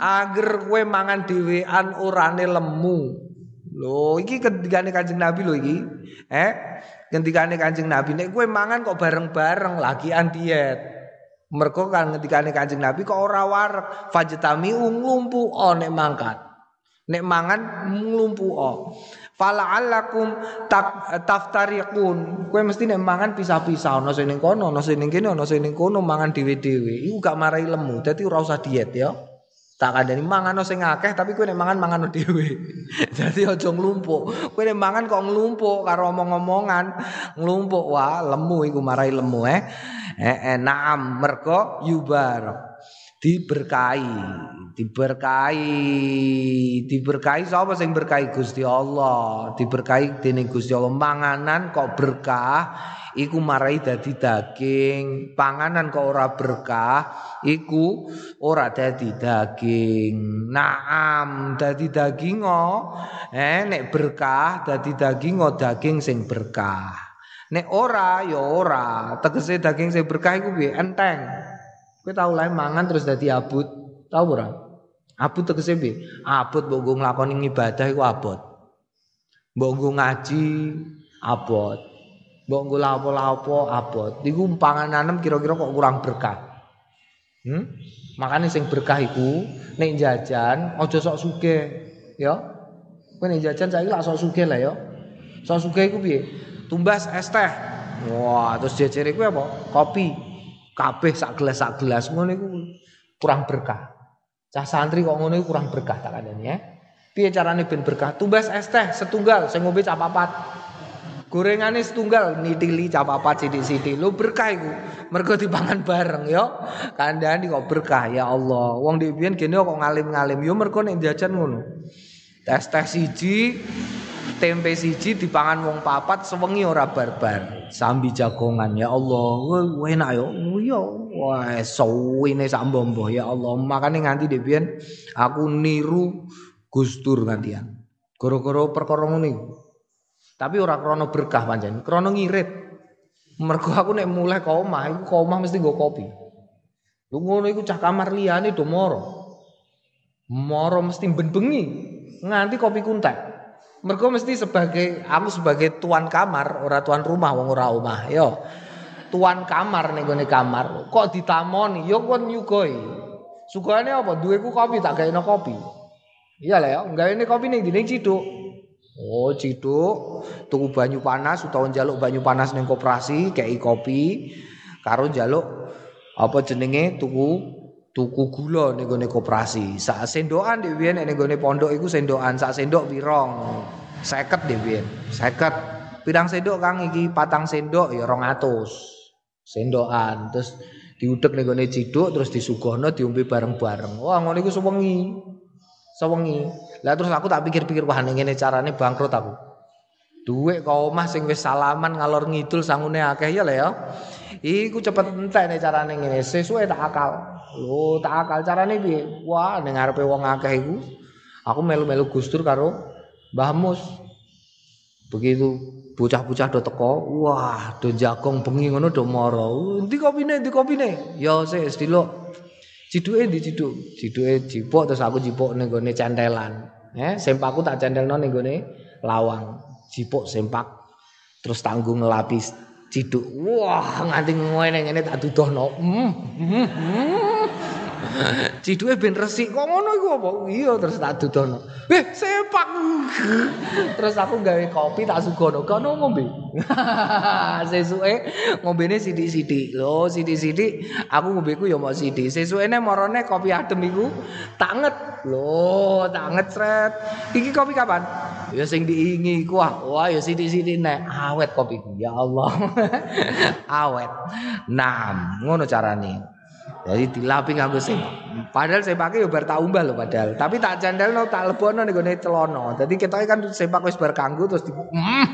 Agar kowe mangan dhewean orane lemu. Lho iki ketikane Kanjeng Nabi lho iki. Eh ketikane Kanjeng Nabi. Nek kowe mangan kok bareng-bareng lagi diet Mergo kan ngendikane Kanjeng Nabi kok ora warek fajtami nglumpu oh, nek mangkat. Nek mangan nglumpu oh. Fala'allakum taftariqun. Kowe mesti nek mangan pisah-pisah ana sing ning kono, ana sing ning kene, ning kono mangan dhewe-dhewe. Iku gak marai lemu. Dadi ora usah diet ya. Tak kandhani mangan sing akeh tapi kowe nek mangan mangan dhewe. Dadi aja nglumpuk. Kowe nek mangan kok nglumpuk karo omong-omongan, nglumpuk wah lemu iku marai lemu eh. Eh, eh naam mergo yubar diberkahi diberkahi diberkahi sapa sing berkahi Gusti Allah diberkahi dening Gusti Allah manganan kok berkah iku marai dadi daging. Panganan kok ora berkah iku ora dadi daging. Naam dadi daging eh nek berkah dadi daging daging sing berkah. Nek ora ya ora, tegese daging sing berkah iku piye? Enteng. Kowe tau lae mangan terus dadi abut. Tau ora? Abot tegese piye? Abot mbok nggo nglakoni ibadah iku abot. Mbok ngaji abot. Mbok nggo lapo-lapo abot. Iku panganan kira-kira kok kurang berkah. Hmm? Makanya sing berkah iku nek jajan aja sok sugih, ya. Kowe nek jajan saiki lak sok sugih lah ya. Sok sugih iku piye? Tumbas es teh. Wah, terus jejere kuwi apa? Kopi. Kabeh sak gelas sak gelas ngono iku kurang berkah. Cah santri kok ngono kurang berkah tak kandani ya. Piye carane ben berkah? Tumbas es teh setunggal sing ngombe cap papat. Gorengane setunggal nitili cap papat sithik-sithik. Lu berkah iku. Mergo dipangan bareng ya. Kandhani kok berkah ya Allah. Wong dhewe kene kok ngalim-ngalim ya mergo nek jajan ngono. Tes teh siji tempe siji dipangan wong papat sewengi ora barbar. Sambi jagongan ya Allah. Enak ya. Ya Wah, suwine sak mbombo ya Allah. Makane nganti dhewean aku niru Gustur gantian. Goro-goro perkara ngene Tapi ora krana berkah pancen, krana ngirit. Mergo aku nek mulai ka omah, iku ka omah mesti nggo kopi. Lu ngono iku cah kamar liyane do moro. Moro mesti ben bengi nganti kopi kuntek. Mergo mesti sebagai aku sebagai tuan kamar, ora tuan rumah wong ora omah, yo. Tuan kamar ning gone kamar kok ditamoni? Ya kon nyugoi. Sugane apa? Duweku kopi tak gaeno kopi. Iya lah ya gaene kopi ning dinding ciduk. Oh ciduk. Tuku banyu panas utawa njaluk banyu panas ning koperasi kei kopi karo njaluk apa jenenge? Tuku tuku gula ning gone koperasi sak sendokan dhewe nek ning gone pondok iku sendokan sak sendok pirong 50 dhewe 50 pirang sendok kang iki patang sendok ya 200 sendokan terus diudek ning gone ciduk terus disuguhno diombe bareng-bareng. Wah ngono iku sewengi. Sewengi. Lah terus aku tak pikir-pikir wah ngene carane bangkrut aku. Duit kau omah sing wis salaman ngalor ngidul sangune akeh ya lah ya. Iku cepet entek nek carane ngene. Sesuai tak akal. Lho, tak akal carane piye? Wah, ning ngarepe wong akeh iku aku melu-melu Gustur karo Mbah Mus. Begitu bocah-bocah do teko, wah do jagong bengi ngono do moro. Endi kopine, endi kopine? Ya sik diluk. Ciduke ndi ciduk? Ciduke jipuk terus aku jipuk ning gone centelan. Eh, sempakku tak centelno ning gone lawang. Jipuk sempak terus tanggung ngelapis ciduk. Wah, nganti ngene ngene tak dudohno. Hmm. hmm, hmm. Ciduke ben resik kok ngono iku apa? Iya terus tak dudono. Eh, sepak. terus aku gawe kopi tak sugono. Kono ngombe. Sesuke ngombene sithik-sithik. Lho, sithik-sithik aku ngombeku ya mau sithik. Sesukene marane kopi adem iku tak nget. Lho, tak nget sret. Iki kopi kapan? Ya sing diingi iku wah, wah ya sithik-sithik nek awet kopiku. Ya Allah. awet. Nah, ngono carane. Jadi dilapi nganggo sing. Padahal pakai ya bar tak umbah lho padahal. Tapi tak no tak lebono ning gone celana. Dadi ketoke kan sepak wis bar kanggo terus di mm,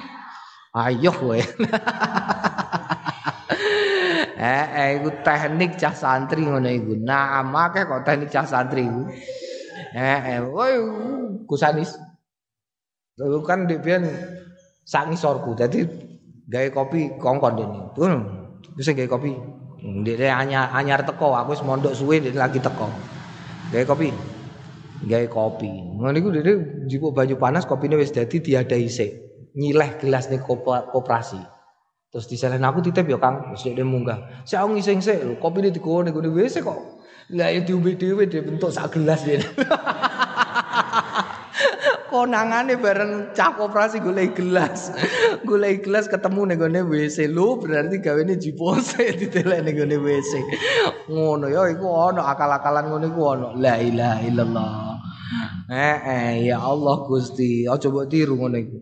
Ayo kowe. eh eh iku teknik cah santri ngono iku. Nah, make kok teknik cah santri iku. Eh eh woi kusanis. Lalu kan di pian sak ngisorku. Dadi gawe kopi kongkon dene. Tuh, bisa gawe kopi. Dia hanya anyar teko, aku wis mondok suwe dia lagi teko. Gawe kopi. Gawe kopi. Ngono iku dia jupuk baju panas kopine wis dadi diadai sik. Nyileh gelas ning koperasi. Terus diselen aku titip ya Kang, wis dia munggah. Sik aku ngising sik kopine digowo ning ngene WC kok. Lah ya diombe dhewe bentuk sak gelas dia. konangane bareng cah operasi golek gelas. golek gelas ketemu ning gone WC. Lho berarti gawene jipose ditelek ning gone WC. Ngono ya iku ana akal-akalan ngono iku ana. La ilaha illallah. Eh, eh ya Allah Gusti, aja mbok tiru ngono iku.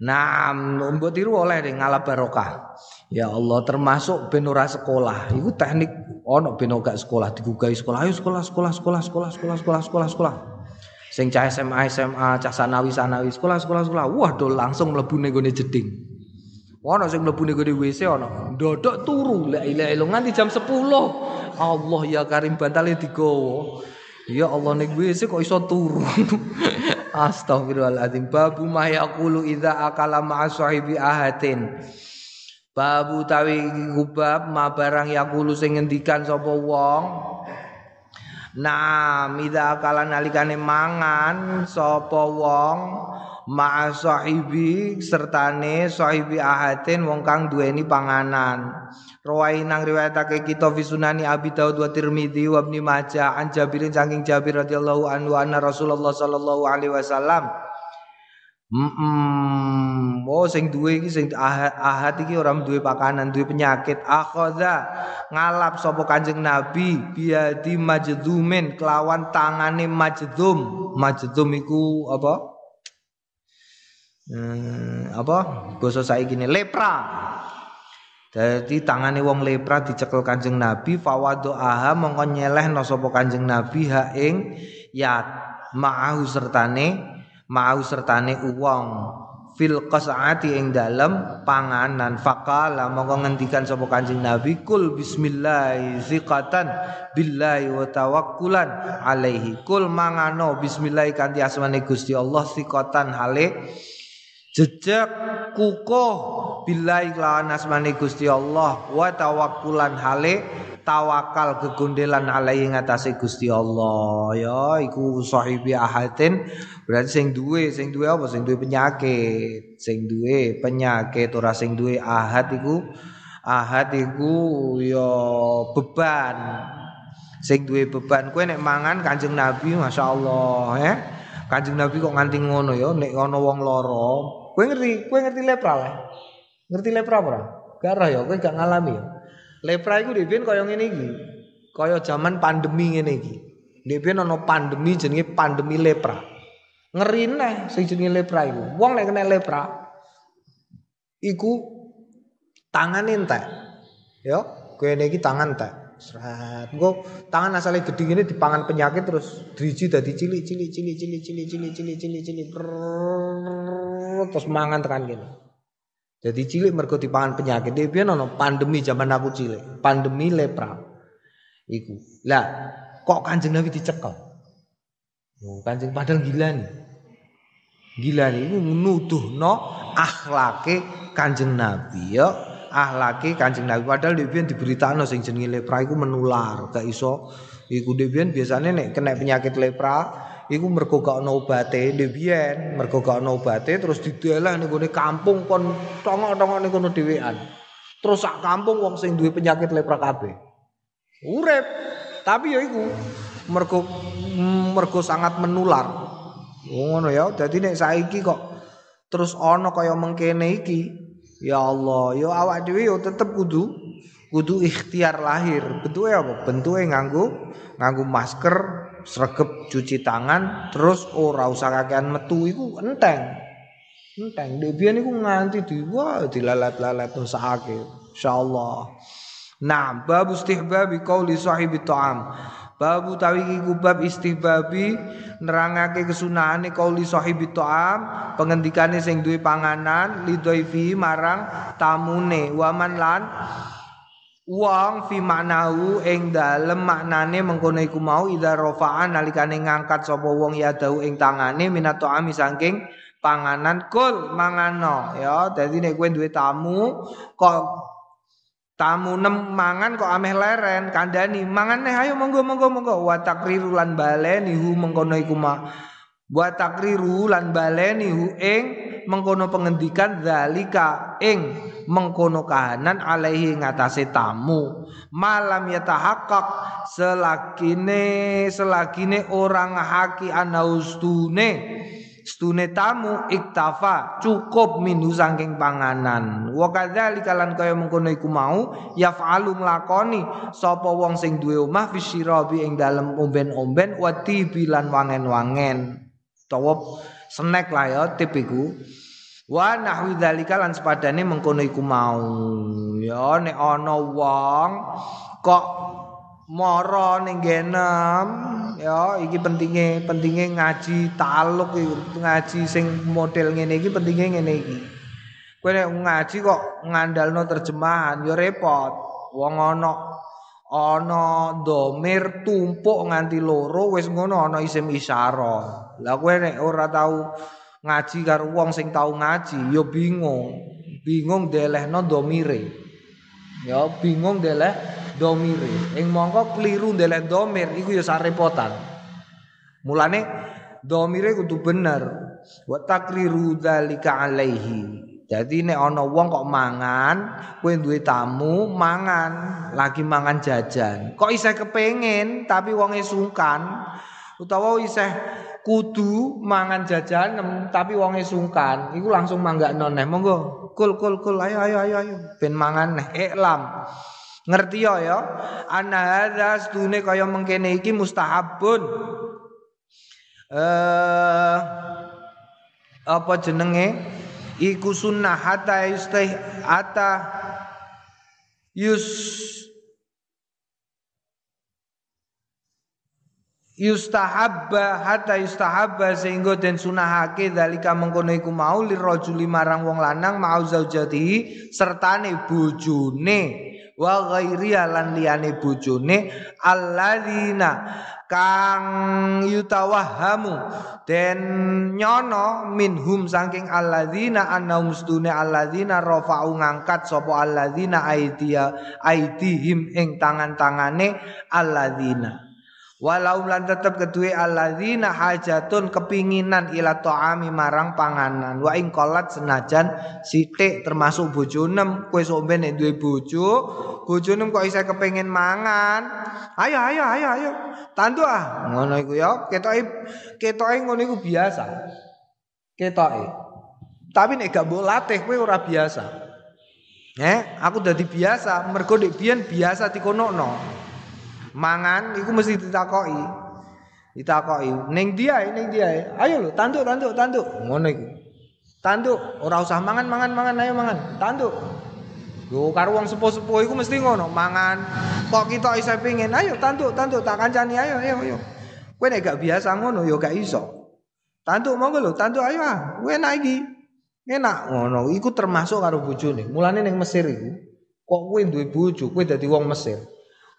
Nah, mbok tiru oleh ngalap barokah. Ya Allah termasuk ben ora sekolah. Iku teknik ono ben gak sekolah digugai sekolah. Ayo sekolah sekolah sekolah sekolah sekolah sekolah sekolah. Sing cah SMA SMA, cah sanawi sanawi, sekolah sekolah sekolah, wah do langsung mlebu ning gone jeding. Ono sing mlebu ning gone WC ono. Ndodok turu. La ilaha illallah nganti jam 10. Allah ya Karim bantale digowo. Ya Allah ning WC kok iso turu. Astagfirullahaladzim. Babu ma yaqulu idza akala ma'a sahibi ahatin. Babu tawi kubab ma barang yaqulu sing ngendikan sapa wong. Nah, mida akala nalikane mangan sapa wong? Ma'a sahibi sertane sahibi ahatin wong kang duweni panganan. Rawai nang riwayatake kita fi sunani Abi Dawud wa Tirmidzi wa Ibnu Majah an Jabirin saking Jabir radhiyallahu anhu anna Rasulullah sallallahu alaihi wasallam Mm, oh sing duwe iki sing ahad, ahad iki ora duwe pakanan, duwe penyakit. Akhadha ngalap sapa Kanjeng Nabi biadi majdumin kelawan tangane majdum. Majdum iku apa? hmm, apa basa saiki ne lepra Jadi tangane wong lepra dicekel Kanjeng Nabi fawado aha mongko nyelehno sapa Kanjeng Nabi ha ing ya ma'ahu sertane ma'ahu sertane uwong fil qas'ati ing dalem panganan. Faqala mongko ngendikan sapa Kanjeng Nabi kul bismillah ziqatan billahi wa tawakkulan alaihi. Kul mangano bismillah kanthi asmane Gusti Allah ziqatan hale jejak kukuh billahi lawan asmani Gusti Allah wa tawakkulan hale tawakal kegundelan alaihi ngatasé Gusti Allah. Ya iku sahibi ahadin. Berarti sing duwe sing duwe apa? Sing duwe penyakit. Sing duwe penyakit ora sing duwe ahad iku. Ahad iku ya beban. Sing duwe beban kowe nek mangan Kanjeng Nabi masyaallah ya Kanjeng Nabi kok nganti ngono ya nek ana wong lara. Kowe ngerti, kowe ngerti lepra lah. Ngerti lepra ora? Gak ya, kowe gak ngalami ya. Lepra iku dhewe kaya ngene iki. Kaya zaman pandemi ngene iki. Dhewe ana pandemi jenenge pandemi lepra. Ngeri neh sing jenenge lepra iku. Wong nek kena lepra iku tangan entek. Ya, kowe iki tangan entek. Serat. Engko tangan asalnya gede gini dipangan penyakit terus driji dadi cilik cilik cilik cilik cilik cilik cilik cilik terus mangan tekan gini. Jadi cilik mergo dipangan penyakit. Dia biar nono pandemi zaman aku cilik, pandemi lepra. Iku. Lah, kok Kanjeng Nabi dicekel? Oh, kanjeng padahal gila nih. Gila nih, ini no akhlake kanjeng Nabi ya ahlake Kanjeng Nabi padahal dhewe diberitakno sing jenenge lepra iku menular gak iso iku dhewe biasane nek kena penyakit lepra iku mergo gak ono obate dhewe mergo gak ono obate terus didelah ning gone kampung kon tongok-tongok ning kono dhewean terus sak kampung wong sing duwe penyakit lepra kabeh urip tapi ya iku mergo mergo sangat menular ngono ya dadi nek saiki kok terus ana kaya mengkene iki Ya Allah, yo awak dhewe yo tetep kudu kudu ikhtiar lahir. Bentuke apa? Bentuke nganggo nganggo masker, sregep cuci tangan, terus ora usah kakean metu iku enteng. Enteng. Debian iku nganti di wah dilalat-lalat usahake. Insyaallah. Nah, bab istihbabi qauli sahibi ta'am. Babu tawi iku bab istihbabi nerangake kesunahane kauli sahibi ta'am pengendikane sing duwe panganan lidhaifi marang tamune waman lan wong fi maknahu ing dalem maknane mengkono iku mau ida rafa'an nalikane ngangkat sapa wong ya dau ing tangane minat ta'ami saking panganan. Kul mangano. Ya dadi nek kowe duwe tamu kok Tamu nem mangan kok ameh leren kandani mangan nih ayo monggo monggo monggo. Wa takriru lan baleni hu mengkono iku ma wa takriru lan baleni hu ing mengkono pengendikan zalika ing mengkono kahanan alaihi ngatasé tamu. Malam yatahaqqaq selakine selakine orang haki anaustune stune. Tamu iktafa cukup minhu saking panganan. Wa kadzalika lan kaya mengkono iku mau yaf'alu nglakoni sapa wong sing duwe omah fisyirabi ing dalem omben-omben wa tibilan wangen-wangen. Utawa snack lah ya tip iku wa nahwi dzalika lan sepadane mengkono iku mau ya nek ana wong kok mara ning genem ya iki pentinge pentinge ngaji taluk ngaji sing model ngene iki pentinge ngene iki Kowe nek ngaji kok ngandalno terjemahan ya repot. Wong ana ana domir tumpuk nganti loro wis ngono ana isim isyarah. Lah kowe nek ora tau ngaji karo wong sing tau ngaji ya bingung. Bingung delehno domire. Ya bingung deleh domire. Ing mongko keliru deleh domir iku ya sarepotan. Mulane domire kudu bener. Wa takriru dzalika alaihi. Jadi nek ana wong kok mangan, kowe duwe tamu mangan, lagi mangan jajan. Kok isih kepengin tapi wonge sungkan utawa isih kudu mangan jajan tapi wonge sungkan, iku langsung manggakno neh. Monggo, kul kul kul ayo ayo ayo ayo ben mangan neh iklam. Ngerti ya ya? Ana hadza stune kaya mengkene iki mustahabun. Eh apa jenenge? iku sunnah hatta yustah hatta yus yustahabba hatta yustahabba sehingga den sunahake dalika mengkono iku mau lirajuli marang wong lanang mau zaujati sertane bojone wa ghairi lan liyane bojone alladzina kang yutawahamu den nyono minhum saking alladzina annahum stune alladzina rafa'u ngangkat sapa alladzina aidia aidihim ing tangan-tangane alladzina Walau lan tetep kedue alladzina hajatun kepinginan ila ta'ami marang panganan. Wa ing kolat senajan sithik termasuk bojonem kowe sok ben duwe bojo, bojonem kok isih kepengin mangan. Ayo ayo ayo ayo. Tantu ah. Ngono iku ya, ketoke ketoke ngono iku biasa. Ketoke. Tapi nek gak mbok latih kowe ora biasa. Eh, aku dadi biasa mergo nek biyen biasa dikonokno mangan iku mesti ditakoki. Ditakoki, ning dia ning dia. Ayo lho, tanduk tanduk tanduk. Ngono iku. Tanduk, ora usah mangan mangan mangan ayo mangan. Tanduk. Yo karo wong sepuh-sepuh iku mesti ngono, mangan. Kok kita isa pengin, ayo tanduk tanduk tak kancani ayo ayo ayo. Kowe nek gak biasa ngono yo gak iso. Tanduk monggo lho, tanduk ayo ah. Kowe enak iki. Enak ngono, iku termasuk karo bojone. Mulane ning Mesir iku kok kowe duwe bojo, kowe dadi wong Mesir.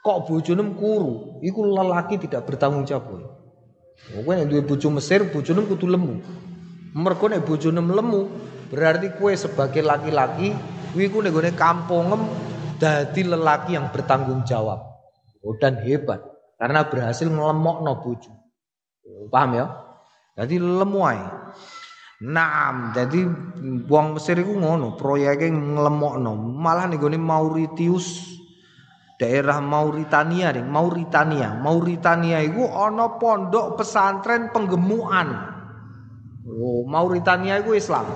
Kok bojonem kuru, iku lelaki tidak bertanggung jawab. Kowe nek duwe bojo Mesir, bojonem kudu lemu. Mergo nek bojonem lemu, berarti kowe sebagai laki-laki kuwi ku nek kampungem dadi lelaki yang bertanggung jawab. Oh, dan hebat karena berhasil ngelemokno bojo. Paham ya? Jadi lemu ae. Naam, jadi wong Mesir iku ngono, proyeke nglemokno. Malah nek gone Mauritius daerah Mauritania nih, Mauritania. Mauritania itu ono pondok pesantren penggemuan. Oh, Mauritania itu Islam.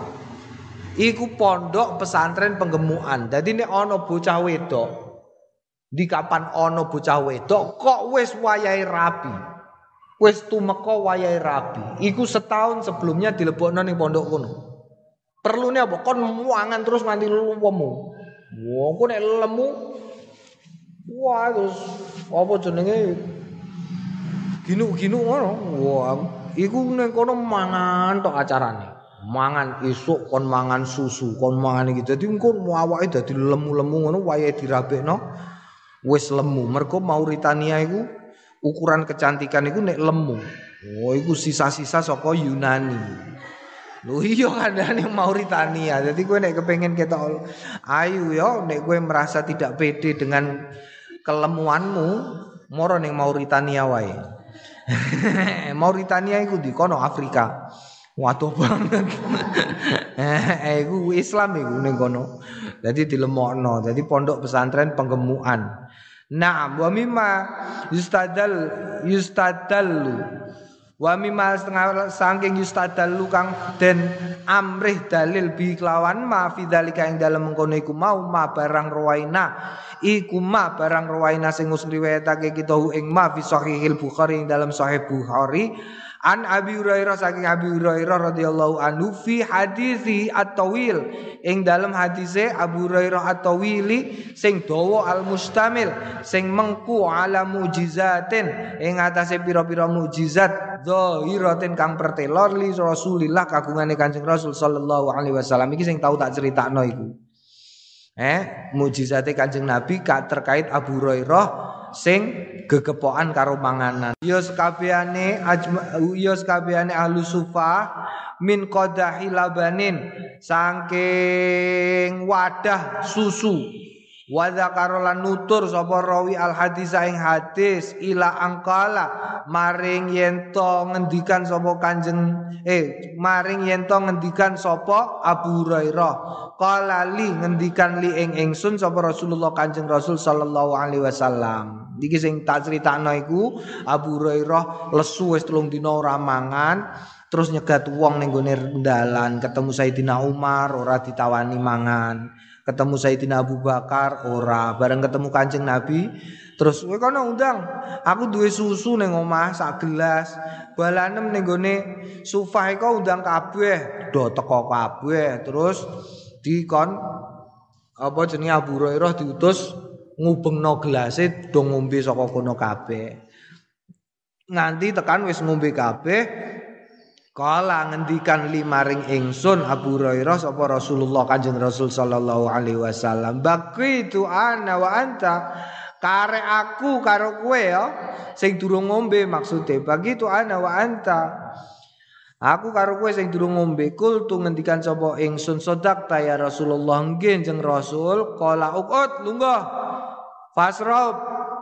Iku pondok pesantren penggemuan. Jadi ini ono bocah wedok. Di kapan ono bocah wedok kok wes wayai rapi. Wes tumeka wayai rapi. Iku setahun sebelumnya dilebokno ning pondok kono. Perlunya apa? Kon muangan terus nganti lumpuhmu. Wah, kok nek lemu Wah, terus apa jenenge? Ginu-ginu ngono. Wah, iku ning kono mangan tok acarane. Mangan isuk kon mangan susu, kon mangan iki. Dadi engko awake dadi lemu-lemu ngono wayahe dirabekno wis lemu. Mergo Mauritania iku ukuran kecantikan iku nek lemu. Oh, iku sisa-sisa saka Yunani. Lho iya kandhane Mauritania. Jadi kowe nek kepengin ketok ayu ya nek kowe merasa tidak pede dengan kelemuanmu moro ning Mauritania wae. Mauritania iku di kono Afrika. Waduh banget. eh iku Islam iku ning kono. Dadi dilemokno. Dadi pondok pesantren penggemukan. Nah, wa mimma yustadal yustadallu wa mimma setengah saking yustadallu kang den amrih dalil bi kelawan ma fi dalika ing dalem mengkono iku mau ma barang ruwaina iku ma barang rawaina sing riwayatake kita ing ma fi sahihil Bukhari ing dalam sahih Bukhari An Abi Hurairah saking Abi Hurairah radhiyallahu anhu fi hadisi at-tawil. Ing dalam hadise Abu Hurairah at-tawili sing dawa al-mustamil sing mengku ala mujizatin. Ing atase pira-pira mujizat zahiratin kang pertelor li Rasulillah kagungane Kanjeng Rasul sallallahu alaihi wasallam. Iki sing tau tak critakno iku. Eh mujizate Kanjeng Nabi terkait Abu Hurairah sing gegepokan karo manganan. Ya sekabehane ya sekabehane ahlu sufah min qadahi labanin saking wadah susu. Wa dzakara nutur sapa rawi al hadis ing hadis ila angkala maring yen to ngendikan sapa kanjeng eh maring yen to ngendikan sapa Abu Hurairah. Qala li ngendikan li ing ingsun sapa Rasulullah kanjeng Rasul sallallahu alaihi wasallam iki sing tak critakno iku Abu Hurairah lesu wis telung dina ora mangan terus nyegat wong ning gone dalan. Ketemu Sayyidina Umar ora ditawani mangan. Ketemu Sayyidina Abu Bakar ora. Bareng ketemu Kanjeng Nabi terus kowe kono undang aku duwe susu ning omah sak gelas. Balanem ning gone sufah iku undang kabeh. Do teko kabeh. Terus dikon apa jenenge Abu Hurairah diutus ngubengno gelase do ngombe saka kono kabeh. Nganti tekan wis ngombe kabeh Kala ngendikan limaring ingsun Abu Hurairah sapa Rasulullah Kanjeng Rasul sallallahu alaihi wasallam itu ana wa anta kare aku karo kowe ya sing durung ngombe maksude itu ana wa anta Aku karo kowe sing durung ngombe. Kul tu ngendikan sapa ingsun sodak ta ya Rasulullah nggih jeng Rasul kala ukut lungguh fasrab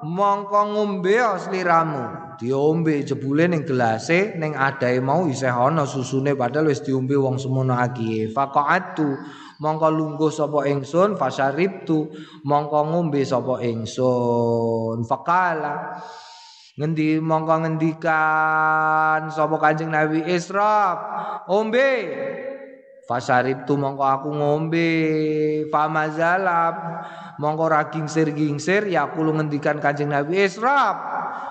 mongko ngombe sliramu? Diombe jebule ning gelase ning adahe mau isih ana susune padahal wis diombe wong semono akeh faqatu mongko lungguh sapa ingsun? Fasaribtu mongko ngombe sapa ingsun? Faqala ngendi mongko ngendikan sapa kanjeng Nabi? Israf ombe Fasarib tu mongko aku ngombe. Famazalab mongko ra gingsir-gingsir ya kulo ngendikan Kanjeng Nabi. Israf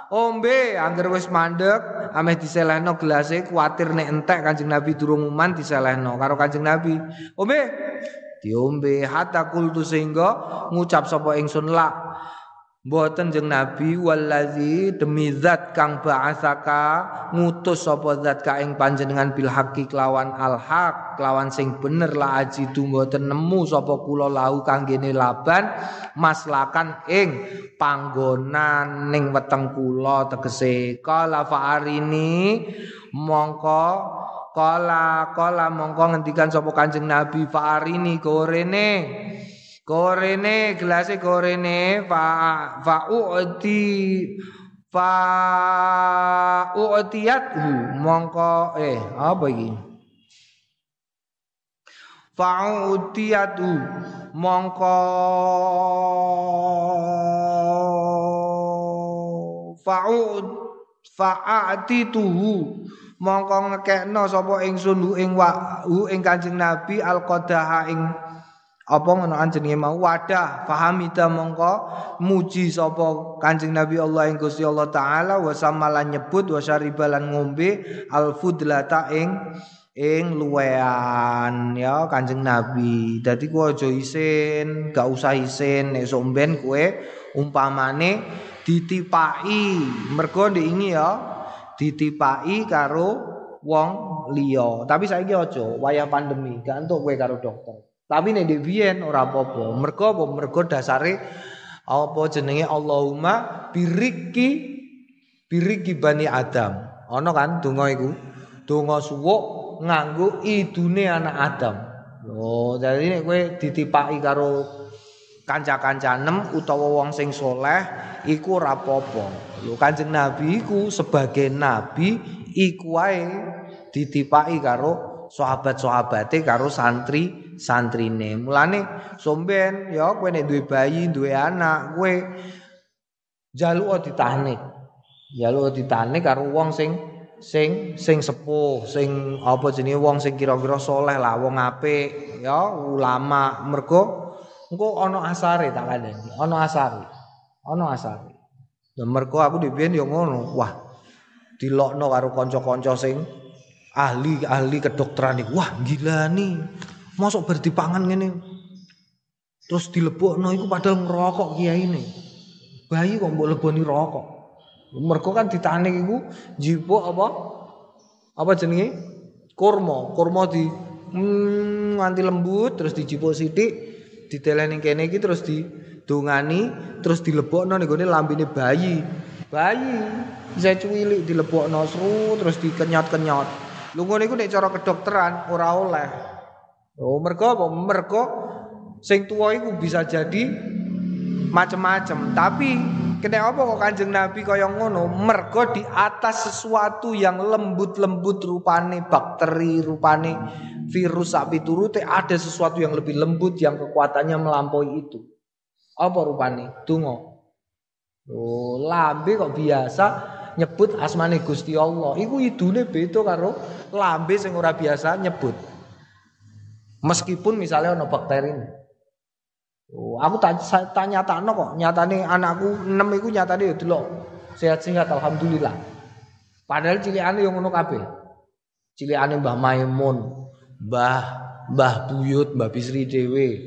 ombe angger wis mandek ameh diselehno gelase kuatir nek entek Kanjeng Nabi durung uman diselehno karo Kanjeng Nabi. Ombe? Diombe hatta kultu sehingga ngucap sapa ingsun la Mboten jeng Nabi wallazi demi zat kang ba'asaka ngutus sapa zat ka ing panjenengan bil haqqi kelawan al haq kelawan sing bener la ajidu mboten nemu sapa kula lahu kanggene laban maslakan ing panggonan ning weteng kula. Tegese kala fa'arini mongko kala kala mongko ngendikan sapa kanjeng Nabi fa'arini gorene Korene gelase korene fa fa uti fa u'tiyathu mongko eh apa iki? Fa u'tiyathu mongko fa fa'atituhu mongko ngekekno sapa ingsun ing wa ing Kanjeng Nabi al qadaha ing apa ngono jenenge mau wadah fahamida mongko muji sapa Kanjeng Nabi Allah ing Gusti Allah taala wa samalan nyebut wa syaribalan ngombe al fudlata ing ing luwean ya Kanjeng Nabi. Dadi ku aja isin, gak usah isin nek somben kowe umpamane ditipaki mergo ndek ya ditipaki karo wong liya. Tapi saiki aja wayah pandemi, gak entuk kowe karo dokter. Tapi nek ndek biyen ora apa-apa. Mergo apa? Mergo dasare apa jenenge Allahumma biriki biriki bani Adam. Ana kan donga iku. Donga suwuk nganggo idune anak Adam. Oh, jadi nek kowe ditipaki karo kanca-kancanem utawa wong sing soleh iku ora apa-apa. Lho Kanjeng Nabi iku sebagai nabi iku wae ditipaki karo sahabat-sahabate karo santri santrine. Mulane somben ya kowe nek duwe bayi, duwe anak, kowe jaluk ditahnik. Jaluk ditahnik karo wong sing sing sing sepuh, sing apa jenenge wong sing kira-kira soleh lah, wong apik, ya ulama. Mergo engko ana asare tak kandhani, ana asare. Ana asare. Ya mergo aku dhewe yo ngono. Wah, dilokno karo kanca-kanca sing ahli-ahli kedokteran ini, wah gila nih, masuk berdipangan gini, terus dilebokno iku padahal ngerokok kiai ini, bayi kok mbok leboni rokok, mereka kan ditanik iku jipo apa apa jenenge? Kurma. Kurma di hmm, nganti lembut terus dijipuk sithik, diteleni kene iki terus didongani, terus dilebokno ning gone lambene bayi. Bayi saya cuwilik dilebokno seru terus dikenyot-kenyot. Lu ngono iku nek cara kedokteran ora oleh. Oh, mergo apa? Mergo sing tuwa iku bisa jadi macem-macem, tapi kena apa kok Kanjeng Nabi kaya ngono? Mergo di atas sesuatu yang lembut-lembut rupane bakteri, rupane virus sapi turute ada sesuatu yang lebih lembut yang kekuatannya melampaui itu. Apa rupane? Tungo. Oh, lambe kok biasa nyebut asmane Gusti Allah. Iku idune beda karo lambe sing ora biasa nyebut. Meskipun misalnya ono bakteri. Oh, aku tanya tanya kok, nyatane anakku 6 iku nyatane ya delok sehat-sehat alhamdulillah. Padahal cilikane yang ngono kabeh. Cilikane Mbah Maimun, Mbah Mbah Buyut, Mbah Bisri dhewe,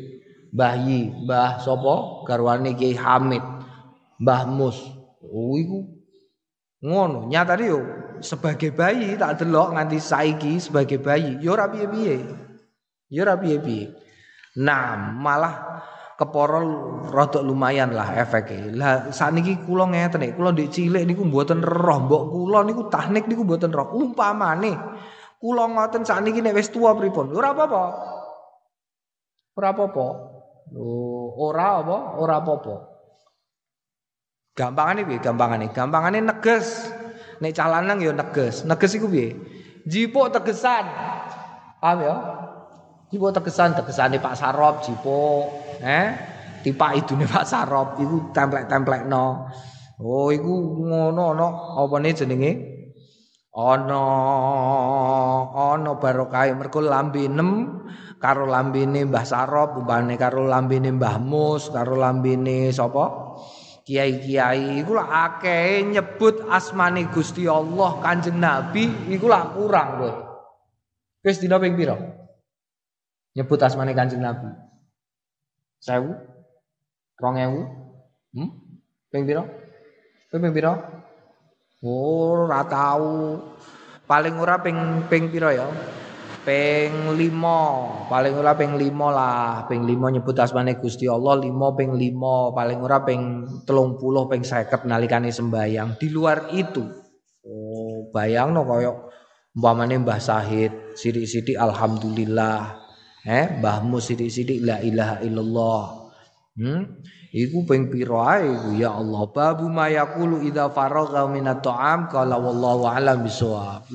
Mbah Yi, Mbah sapa? Garwane Kiai Hamid, Mbah Mus. Oh iku ngono, nyatane yo sebagai bayi tak delok nganti saiki sebagai bayi yo ora piye-piye. Yo ora piye-piye. Nah, malah keporo rodok lumayan lah efeknya. Lah sakniki kula ngeten nek kula ndek cilik niku mboten roh, mbok kula niku teknik niku mboten roh. Umpamane kula ngoten sakniki nek wis tuwa pripun? Ora apa-apa. Ora apa-apa. Ora apa? Ora apa-apa. Gampangane piye? Gampangane. Gampangane neges. Nek cah lanang ya neges. Neges iku piye? Jipuk tegesan. Paham ya? Jipuk tegesan, tegesane Pak Sarop jipuk eh tipak idune Pak Sarop iku templek-templekno. Oh iku ngono ana apane jenenge? Ana ana barokah mergo lambe nem karo lambene Mbah Sarop, umpane karo lambene Mbah Mus, karo lambene sapa? Kiai-kiai iku lah akeh nyebut asmane Gusti Allah Kanjeng Nabi iku lah kurang kowe. Wis dina ping? Nyebut asmane Kanjeng Nabi. Sewu? Rong ewu? Hmm? Ping pira? Ping pira? Oh, ora tau. Paling ora ping ping pira ya? Ping 5. Paling ora ping 5 lah. Ping 5 nyebut asmane Gusti Allah, 5 ping 5. Paling ora ping 30 ping 50 nalikane sembayang. Di luar itu. Oh, bayangno kaya umpamane Mbah Sahid, sithik-sithik alhamdulillah. Eh, mbahmu sithik-sithik la ilaha illallah. Hmm? Iku ping pira ya Allah. Babu mayaqulu idza faragha minat ta'am qala wallahu a'lam bisawab.